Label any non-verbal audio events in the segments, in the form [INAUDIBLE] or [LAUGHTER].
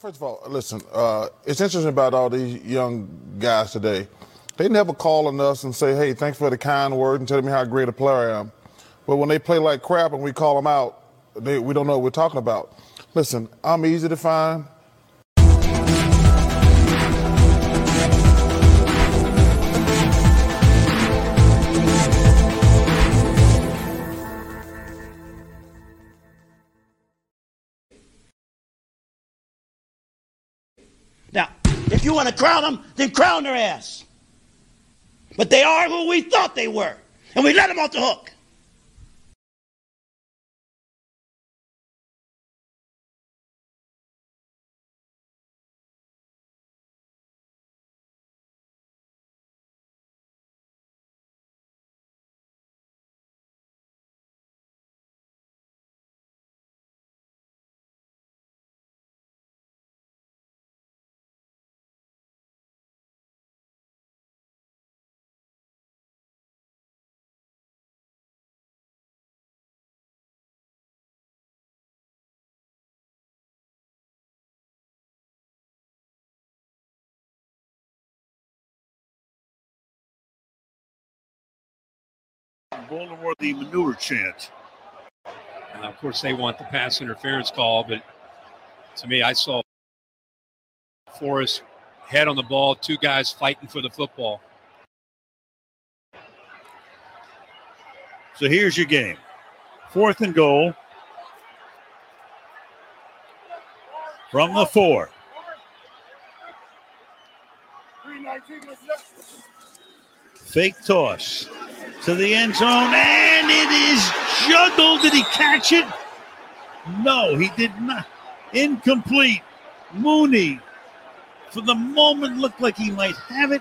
Well, first of all, listen, uh, it's interesting about all these young guys today. They never call on us and say, hey, thanks for the kind word and telling me how great a player I am. But when they play like crap and we call them out, they, we don't know what we're talking about. Listen, I'm easy to find. If you want to crown them, then crown their ass. But they are who we thought they were, and we let them off the hook. Baltimore the manure chant. And of course, they want the pass interference call, but to me, I saw Forrest head on the ball, two guys fighting for the football. So here's your game. Fourth and goal from the four. Fake toss to the end zone, and it is juggled. Did he catch it? No, he did not. Incomplete. Mooney, for the moment, looked like he might have it.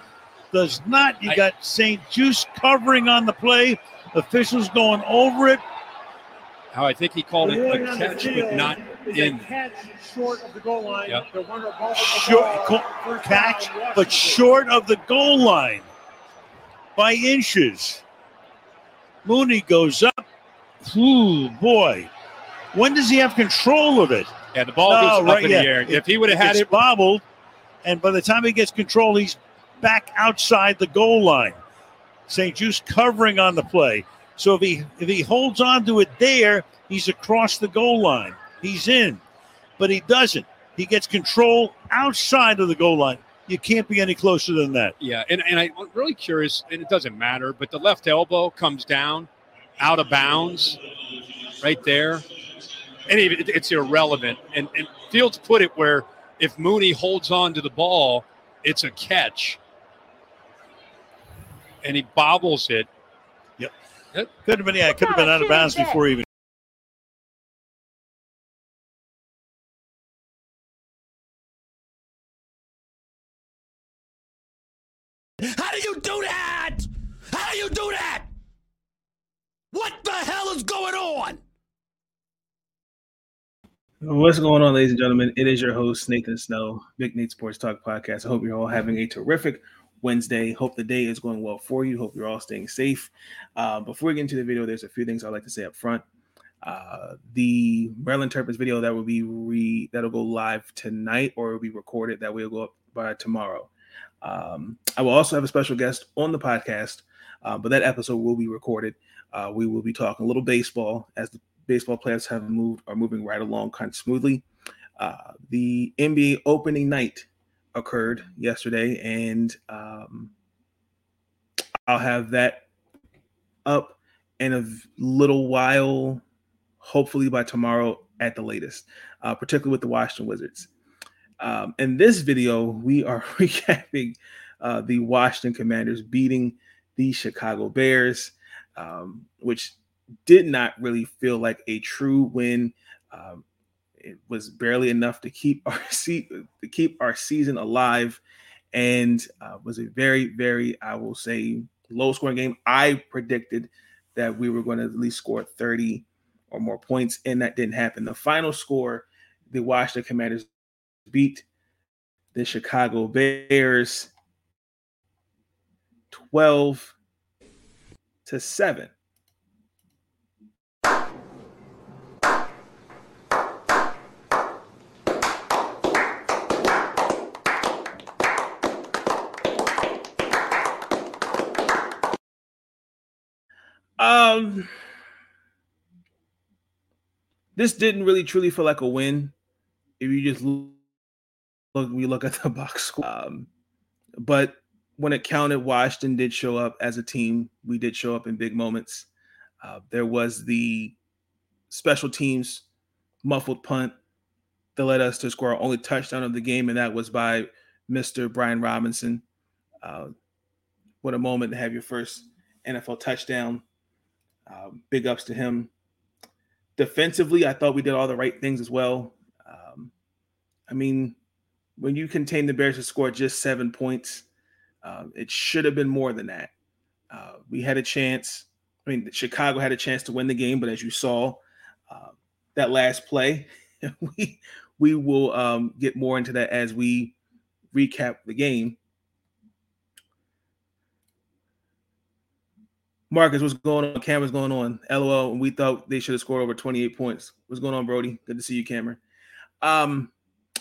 Does not. You I- got St. Juste covering on the play. Officials going over it. How I think he called it a catch, but not in. catch short of the goal line. Yep. The runner bobbled the Short ball. co- catch, but short of the goal line by inches. Mooney goes up. Ooh, boy. When does he have control of it? Yeah, the ball No, goes oh, up right, in yeah. the air. If he would have had it, bobbled, and by the time he gets control, he's back outside the goal line. St. Juste covering on the play. So if he if he holds on to it there, he's across the goal line. He's in. But he doesn't. He gets control outside of the goal line. You can't be any closer than that. yeah, and, and I'm really curious, and it doesn't matter, but the left elbow comes down out of bounds right there. And even, it's irrelevant. And, and Fields put it where if Mooney holds on to the ball, it's a catch. And he bobbles it. Yep. Could have been yeah, it could have been out of bounds before he even How do you do that? How do you do that? What the hell is going on? What's going on, ladies and gentlemen? It is your host, Nathan Snell, Big Nate Sports Talk Podcast. I hope you're all having a terrific Wednesday. Hope the day is going well for you. Hope you're all staying safe. Uh, before we get into the video, there's a few things I'd like to say up front. Uh, the Maryland Terrapins video that will be re that'll go live tonight or it will be recorded that will go up by tomorrow. Um, I will also have a special guest on the podcast, uh, but that episode will be recorded. Uh, we will be talking a little baseball as the baseball players have moved are moving right along kind of smoothly. Uh, the NBA opening night occurred yesterday, and um, I'll have that up in a little while, hopefully by tomorrow at the latest, uh, particularly with the Washington Wizards. Um, in this video, we are [LAUGHS] recapping uh, the Washington Commanders beating the Chicago Bears, um, which did not really feel like a true win. Um, it was barely enough to keep [LAUGHS] our to keep our season alive, and uh, was a very, very, I will say, low scoring game. I predicted that we were going to at least score 30 or more points, and that didn't happen. The final score, the Washington Commanders beat the Chicago Bears 12 to 7. Um, this didn't really truly feel like a win. If you just look, we look at the [LAUGHS] box score. Um, but when it counted, Washington did show up as a team. We did show up in big moments. Uh, there was the special teams muffled punt that led us to score our only touchdown of the game, and that was by Mr. Brian Robinson. Uh, what a moment to have your first NFL touchdown. Uh, big ups to him. Defensively, I thought we did all the right things as well. Um, I mean, when you contain the Bears to score just seven points, uh, it should have been more than that. Uh, we had a chance. I mean, Chicago had a chance to win the game, but as you saw, uh, that last play, [LAUGHS] we we will um, get more into that as we recap the game. Marcus, what's going on? Cameron's going on. LOL. We thought they should have scored over 28 points. What's going on, Brody? Good to see you, Cameron. Um,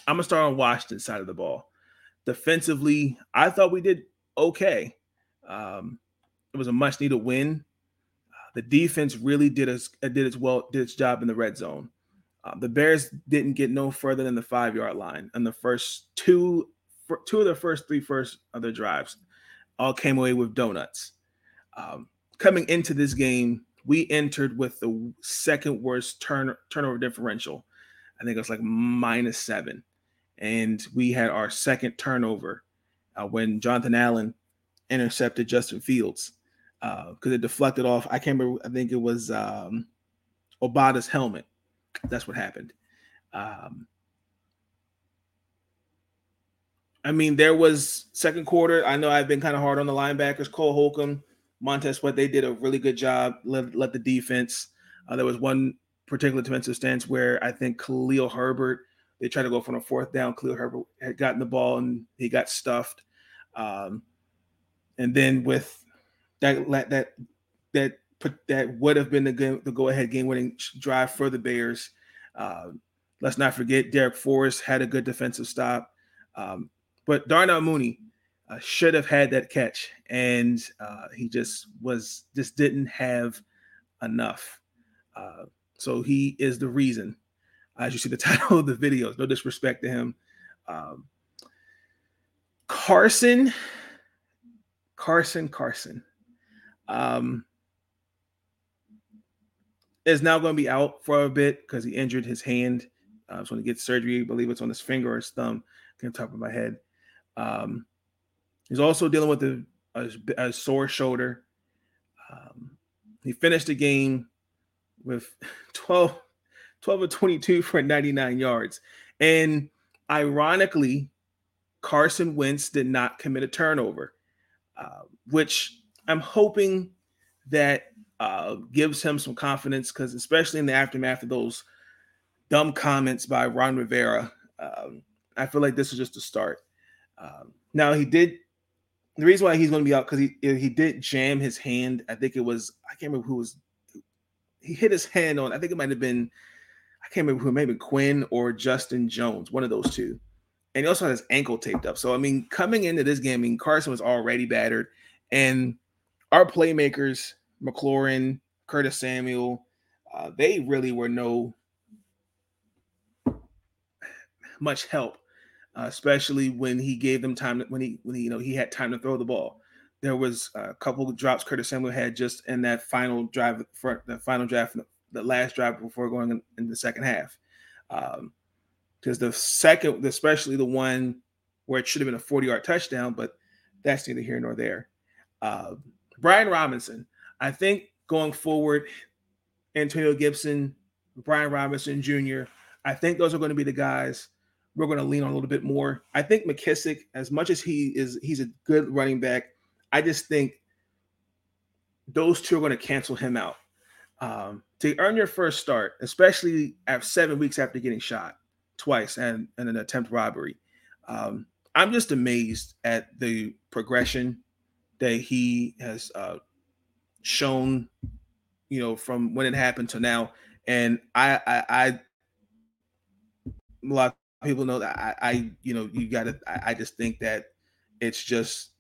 I'm gonna start on Washington side of the ball. Defensively, I thought we did okay. Um, it was a much needed win. The defense really did us did its well did its job in the red zone. Uh, the Bears didn't get no further than the five yard line and the first two two of the first three first of their drives. All came away with donuts. Um, coming into this game, we entered with the second worst turn turnover differential. I think it was like minus seven, and we had our second turnover uh, when Jonathan Allen intercepted Justin Fields because uh, it deflected off. I can't remember. I think it was um, Obada's helmet. That's what happened. Um, I mean, there was second quarter. I know I've been kind of hard on the linebackers. Cole Holcomb Montez Sweat, they did a really good job. Let, let the defense. Uh, there was one particular defensive stance where I think Khalil Herbert, they tried to go from a fourth down. Khalil Herbert had gotten the ball and he got stuffed. Um, and then with that, that, that, that would have been the, game, the go ahead game winning drive for the Bears. Uh, let's not forget Darrick Forrest had a good defensive stop. Um, but Darnell Mooney, uh, should have had that catch, and uh, he just was just didn't have enough. Uh, so he is the reason. As you see the [LAUGHS] title of the video, no disrespect to him. Um, Carson, Carson, Carson, um, is now going to be out for a bit because he injured his hand. Uh, so when he gets surgery, I believe it's on his finger or his thumb. Can't top of my head. Um, He's also dealing with a, a, a sore shoulder. Um, he finished the game with [LAUGHS] 12, 12 of 22 for 99 yards. And ironically, Carson Wentz did not commit a turnover, uh, which I'm hoping that uh, gives him some confidence because, especially in the aftermath of those dumb comments by Ron Rivera, um, I feel like this is just a start. Um, now, he did the reason why he's going to be out because he he did jam his hand. I think it was I can't remember who was. He hit his hand on. I think it might have been. I can't remember who. Maybe Quinn or Justin Jones, one of those two. And he also had his ankle taped up. So I mean, coming into this game, I mean Carson was already battered, and our playmakers, McLaurin, Curtis Samuel, uh, they really were no much help uh, especially when he gave them time when he when he you know he had time to throw the ball. There was a couple drops Curtis Samuel had just in that final drive for the final draft, the last drive before going in, in the second half. Um, because the second, especially the one where it should have been a 40 yard touchdown, but that's neither here nor there. Uh, Brian Robinson, I think going forward, Antonio Gibson, Brian Robinson Jr., I think those are going to be the guys we're going to lean on a little bit more. I think McKissic, as much as he is, he's a good running back. I just think those two are going to cancel him out. Um, to earn your first start, especially at seven weeks after getting shot twice and, and an attempt robbery, um, I'm just amazed at the progression that he has uh, shown. You know, from when it happened to now, and I, I, lot people know that I, I you know, you got to. I, I, just think that it's just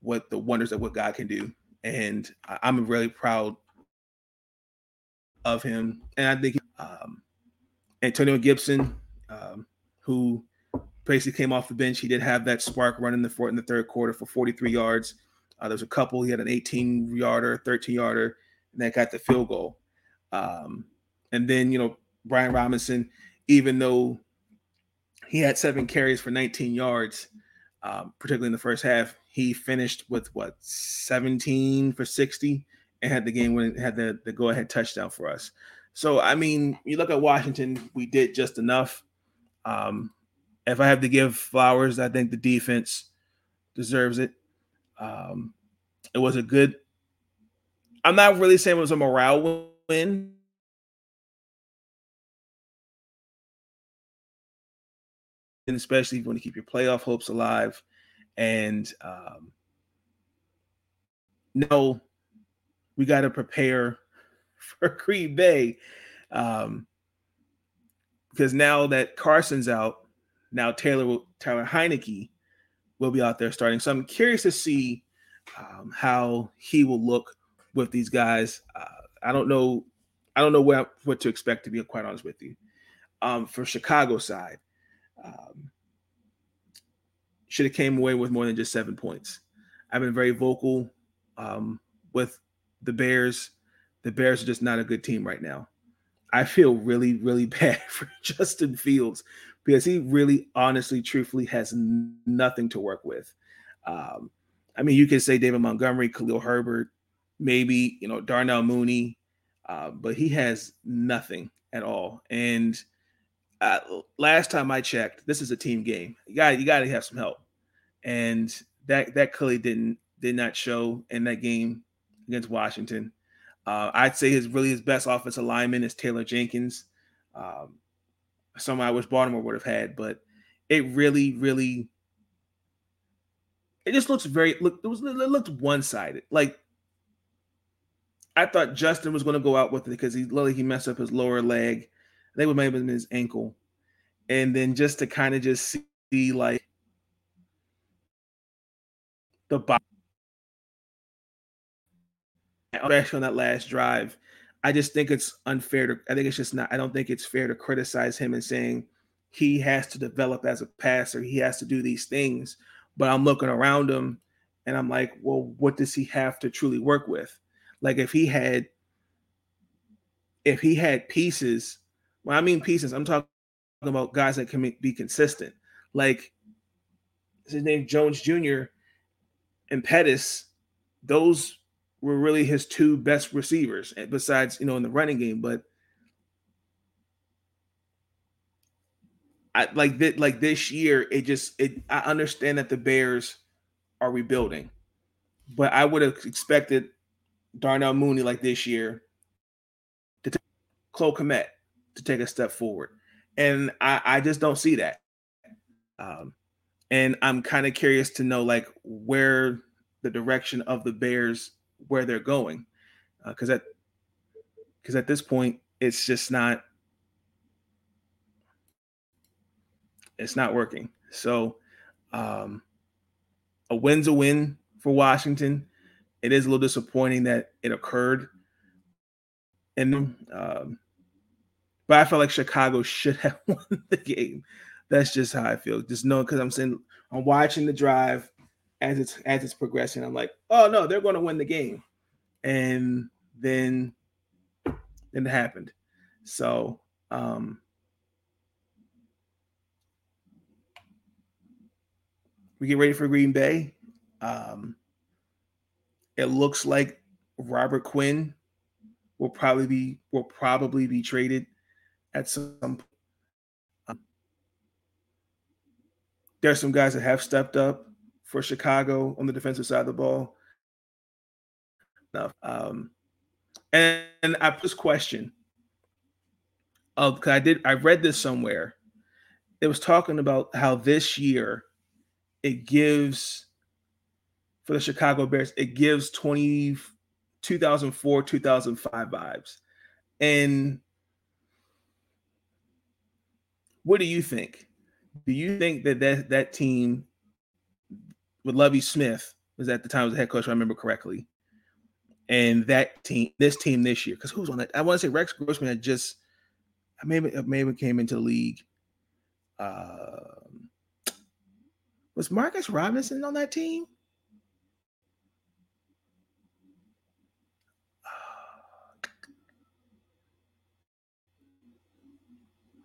what the wonders of what God can do, and I'm really proud of him, and I think um, Antonio Gibson, um, who basically came off the bench, he did have that spark running the fourth in the third quarter for 43 yards. Uh, there was a couple. He had an 18 yarder, 13 yarder, and that got the field goal. Um, and then you know Brian Robinson, even though he had seven carries for 19 yards, um, particularly in the first half, he finished with what 17 for 60 and had the game when had the, the go ahead touchdown for us. So I mean, you look at Washington, we did just enough. Um, if I have to give flowers, I think the defense deserves it. Um, it was a good. I'm not really saying it was a morale win. And especially if you want to keep your playoff hopes alive. And um, no, we got to prepare [LAUGHS] for Green Bay. Um, because now that Carson's out, now Taylor will, Taylor Heinicke will be out there starting. So I'm curious to see um, how he will look with these guys. Uh, I don't know. I don't know what what to expect. To be quite honest with you, um, for Chicago side, um, should have came away with more than just seven points. I've been very vocal um, with the Bears. The Bears are just not a good team right now. I feel really, really [LAUGHS] bad for Justin Fields because he really, honestly, truthfully has nothing to work with. Um, I mean, you could say David Montgomery, Khalil Herbert, maybe you know Darnell Mooney, uh, but he has nothing at all. And uh, last time I checked, this is a team game. You got you got to have some help, and that that clearly didn't did not show in that game against Washington. Uh, I'd say his really his best offensive lineman is Taylor Jenkins. Um, someone I wish Baltimore would have had, but it really, really, it just looks very look. It was it looked one sided. Like I thought Justin was going to go out with it because he literally he messed up his lower leg. I think it might have been his ankle, and then just to kind of just see like the body especially on that last drive. I just think it's unfair to. I think it's just not. I don't think it's fair to criticize him and saying he has to develop as a passer. He has to do these things. But I'm looking around him, and I'm like, well, what does he have to truly work with? Like if he had, if he had pieces. When I mean pieces, I'm talking about guys that can be consistent. Like his name Jones Jr. and Pettis. Those were really his two best receivers, eh, besides you know in the running game. But I like that like this year, it just it. I understand that the Bears are rebuilding, but I would have expected Darnell Mooney like this year to take Cole Kmet to take a step forward, and I I just don't see that. Um, and I'm kind of curious to know like where the direction of the Bears where they're going because uh, at because at this point it's just not it's not working. So um a win's a win for washington. It is a little disappointing that it occurred and um but i felt like chicago should have [LAUGHS] won the game that's just how i feel just knowing because i'm saying i'm watching the drive as it's as it's progressing, I'm like, oh no, they're going to win the game, and then then it happened. So um, we get ready for Green Bay. Um, it looks like Robert Quinn will probably be will probably be traded at some. Um, there's some guys that have stepped up for Chicago on the defensive side of the ball. Um, and, and I put this question of because I did I read this somewhere. It was talking about how this year it gives for the Chicago Bears, it gives 20 2004, 2005 vibes. And what do you think? Do you think that that, that team with Lovie Smith was at the time was the head coach, I remember correctly. and that team, this team this year. Because who's on that? I want to say Rex Grossman had just maybe maybe came into the league. Uh, was Marcus Robinson on that team?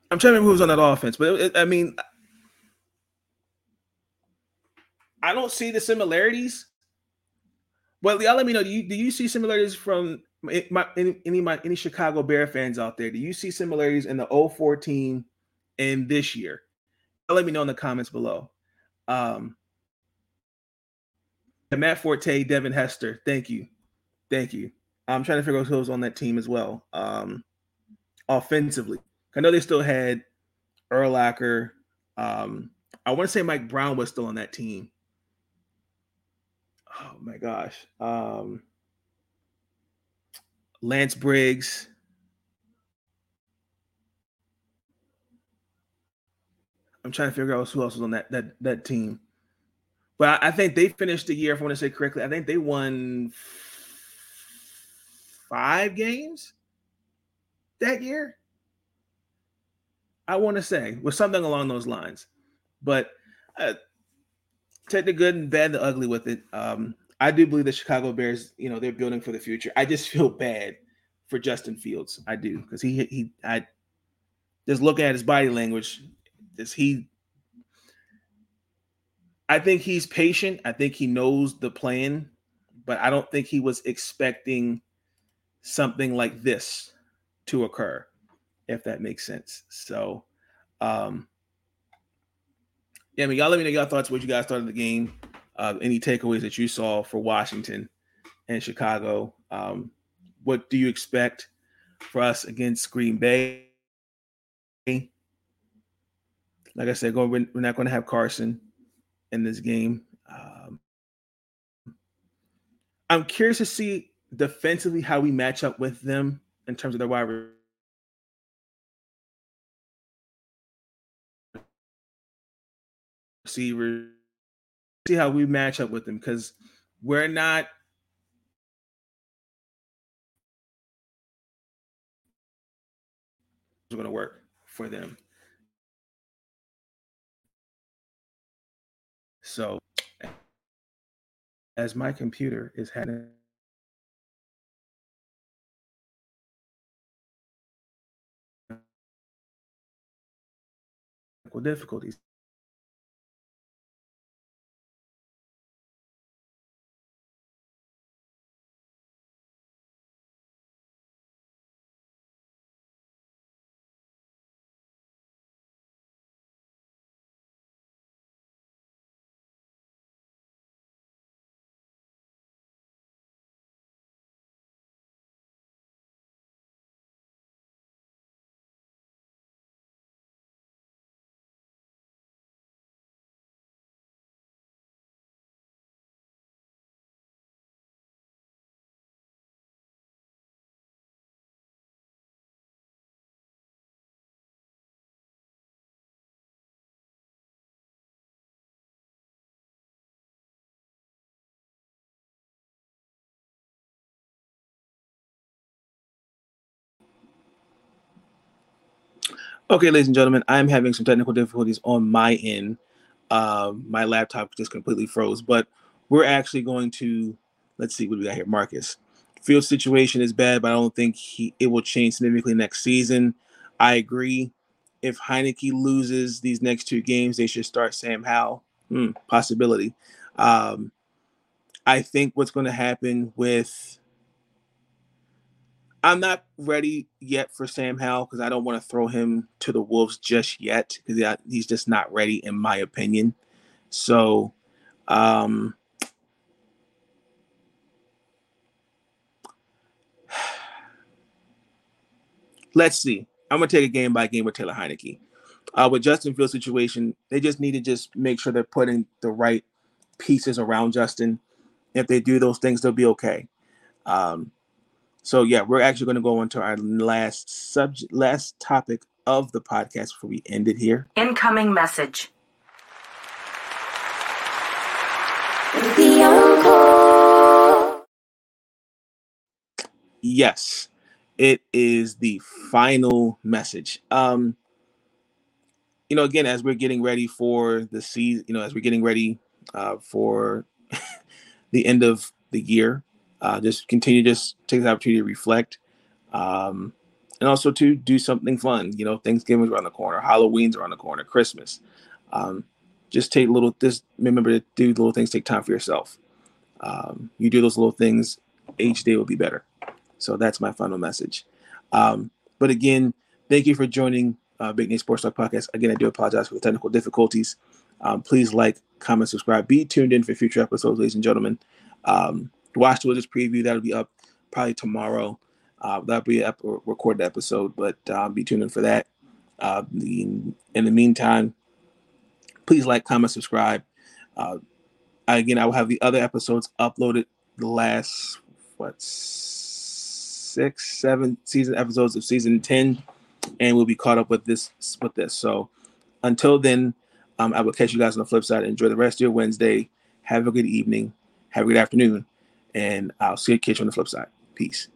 I'm trying to remember who was on that offense, but it, I mean, I don't see the similarities. Well, y'all let me know. Do you do you see similarities from my, any any my any Chicago Bear fans out there? Do you see similarities in the 014 and this year? Let me know in the comments below. Um, Matt Forte, Devin Hester, thank you, thank you. I'm trying to figure out who was on that team as well. Um, offensively, I know they still had Urlacher. Um, I want to say Mike Brown was still on that team. Oh my gosh. Um, Lance Briggs. I'm trying to figure out who else was on that that that team. But I, I think they finished the year, if I want to say correctly, I think they won five games that year. I want to say was something along those lines. But uh, take the good and bad, the ugly with it. Um, I do believe the Chicago Bears, you know, they're building for the future. I just [LAUGHS] feel bad for Justin Fields. I do because he he I just look at his body language. Does he? I think he's patient. I think he knows the plan, but I don't think he was expecting something like this to occur if that makes sense. So, um, yeah, I mean, y'all let me know your thoughts. What you guys thought of the game? Uh, any takeaways that you saw for Washington and Chicago? Um, what do you expect for us against Green Bay? Like I said, we're, we're not going to have Carson in this game. Um, I'm curious to see defensively how we match up with them in terms of their wide receivers, see how we match up with them because we're not going to work for them. So, as my computer is having difficulties. Okay, ladies and gentlemen, I'm having some technical difficulties on my end. Uh, my laptop just completely froze, but we're actually going to let's see what we got here. Marcus, field situation is bad, but I don't think he it will change significantly next season. I agree. If Heinicke loses these next two games, they should start Sam Howell. Hmm, possibility. Um, I think what's going to happen with I'm not ready yet for Sam Howell because I don't want to throw him to the Wolves just yet because he's just not ready, in my opinion. So, um, [SIGHS] let's see. I'm gonna take a game by game with Taylor Heinicke. Uh, with Justin Fields' situation, they just need to just make sure they're putting the right pieces around Justin. If they do those things, they'll be okay. Um, so yeah, we're actually going to go into our last subject, last topic of the podcast before we end it here. Incoming message. yes, it is the final message. Um, you know, again, as we're getting ready for the season, you know, as we're getting ready uh, for [LAUGHS] the end of the year, uh, just continue just take the opportunity to reflect, um, and also to do something fun. You know, Thanksgiving's around the corner, Halloween's around the corner, Christmas. Um, just take little. Just remember to do little things. Take time for yourself. Um, you do those little things, each day will be better. So that's my final message. Um, but again, thank you for joining uh, Big Nate Sports Talk Podcast. Again, I do apologize for the technical difficulties. Um, please like, comment, subscribe. Be tuned in for future episodes, ladies and gentlemen. Um, watch the Wizards preview. That'll be up probably tomorrow. Uh, that'll be up record the episode, but uh, be tuned in for that. Uh, the, in the meantime, please like, comment, subscribe. Uh, again, I will have the other episodes uploaded the last what six, seven season episodes of season ten, and we'll be caught up with this with this. So until then, um, I will catch you guys on the flip side. Enjoy the rest of your Wednesday. Have a good evening. Have a good afternoon, and I'll see you catch you on the flip side. Peace.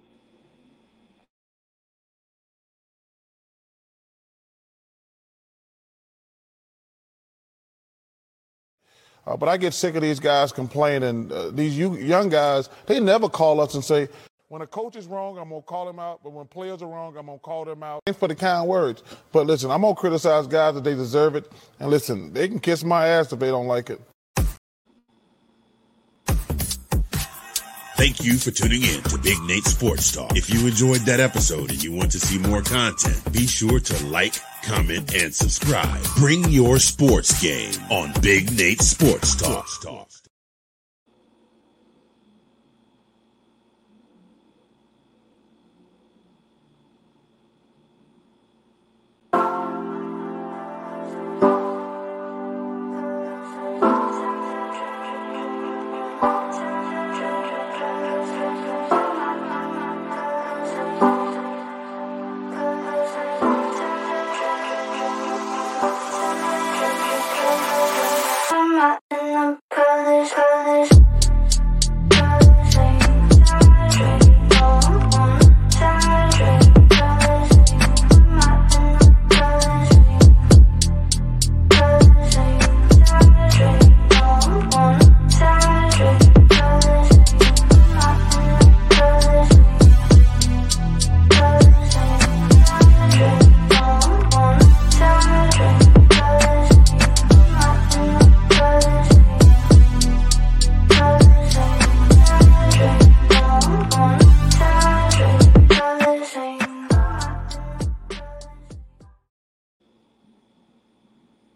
Uh, but I get sick of these guys complaining. Uh, these young guys, they never call us and say, when a coach is wrong, I'm going to call him out. But when players are wrong, I'm going to call them out. Thanks for the kind words. But listen, I'm going to criticize guys that they deserve it. And listen, they can kiss my ass if they don't like it. Thank you for tuning in to Big Nate Sports Talk. If you enjoyed that episode and you want to see more content, be sure to like, comment, and subscribe. Bring your sports game on Big Nate Sports Talk.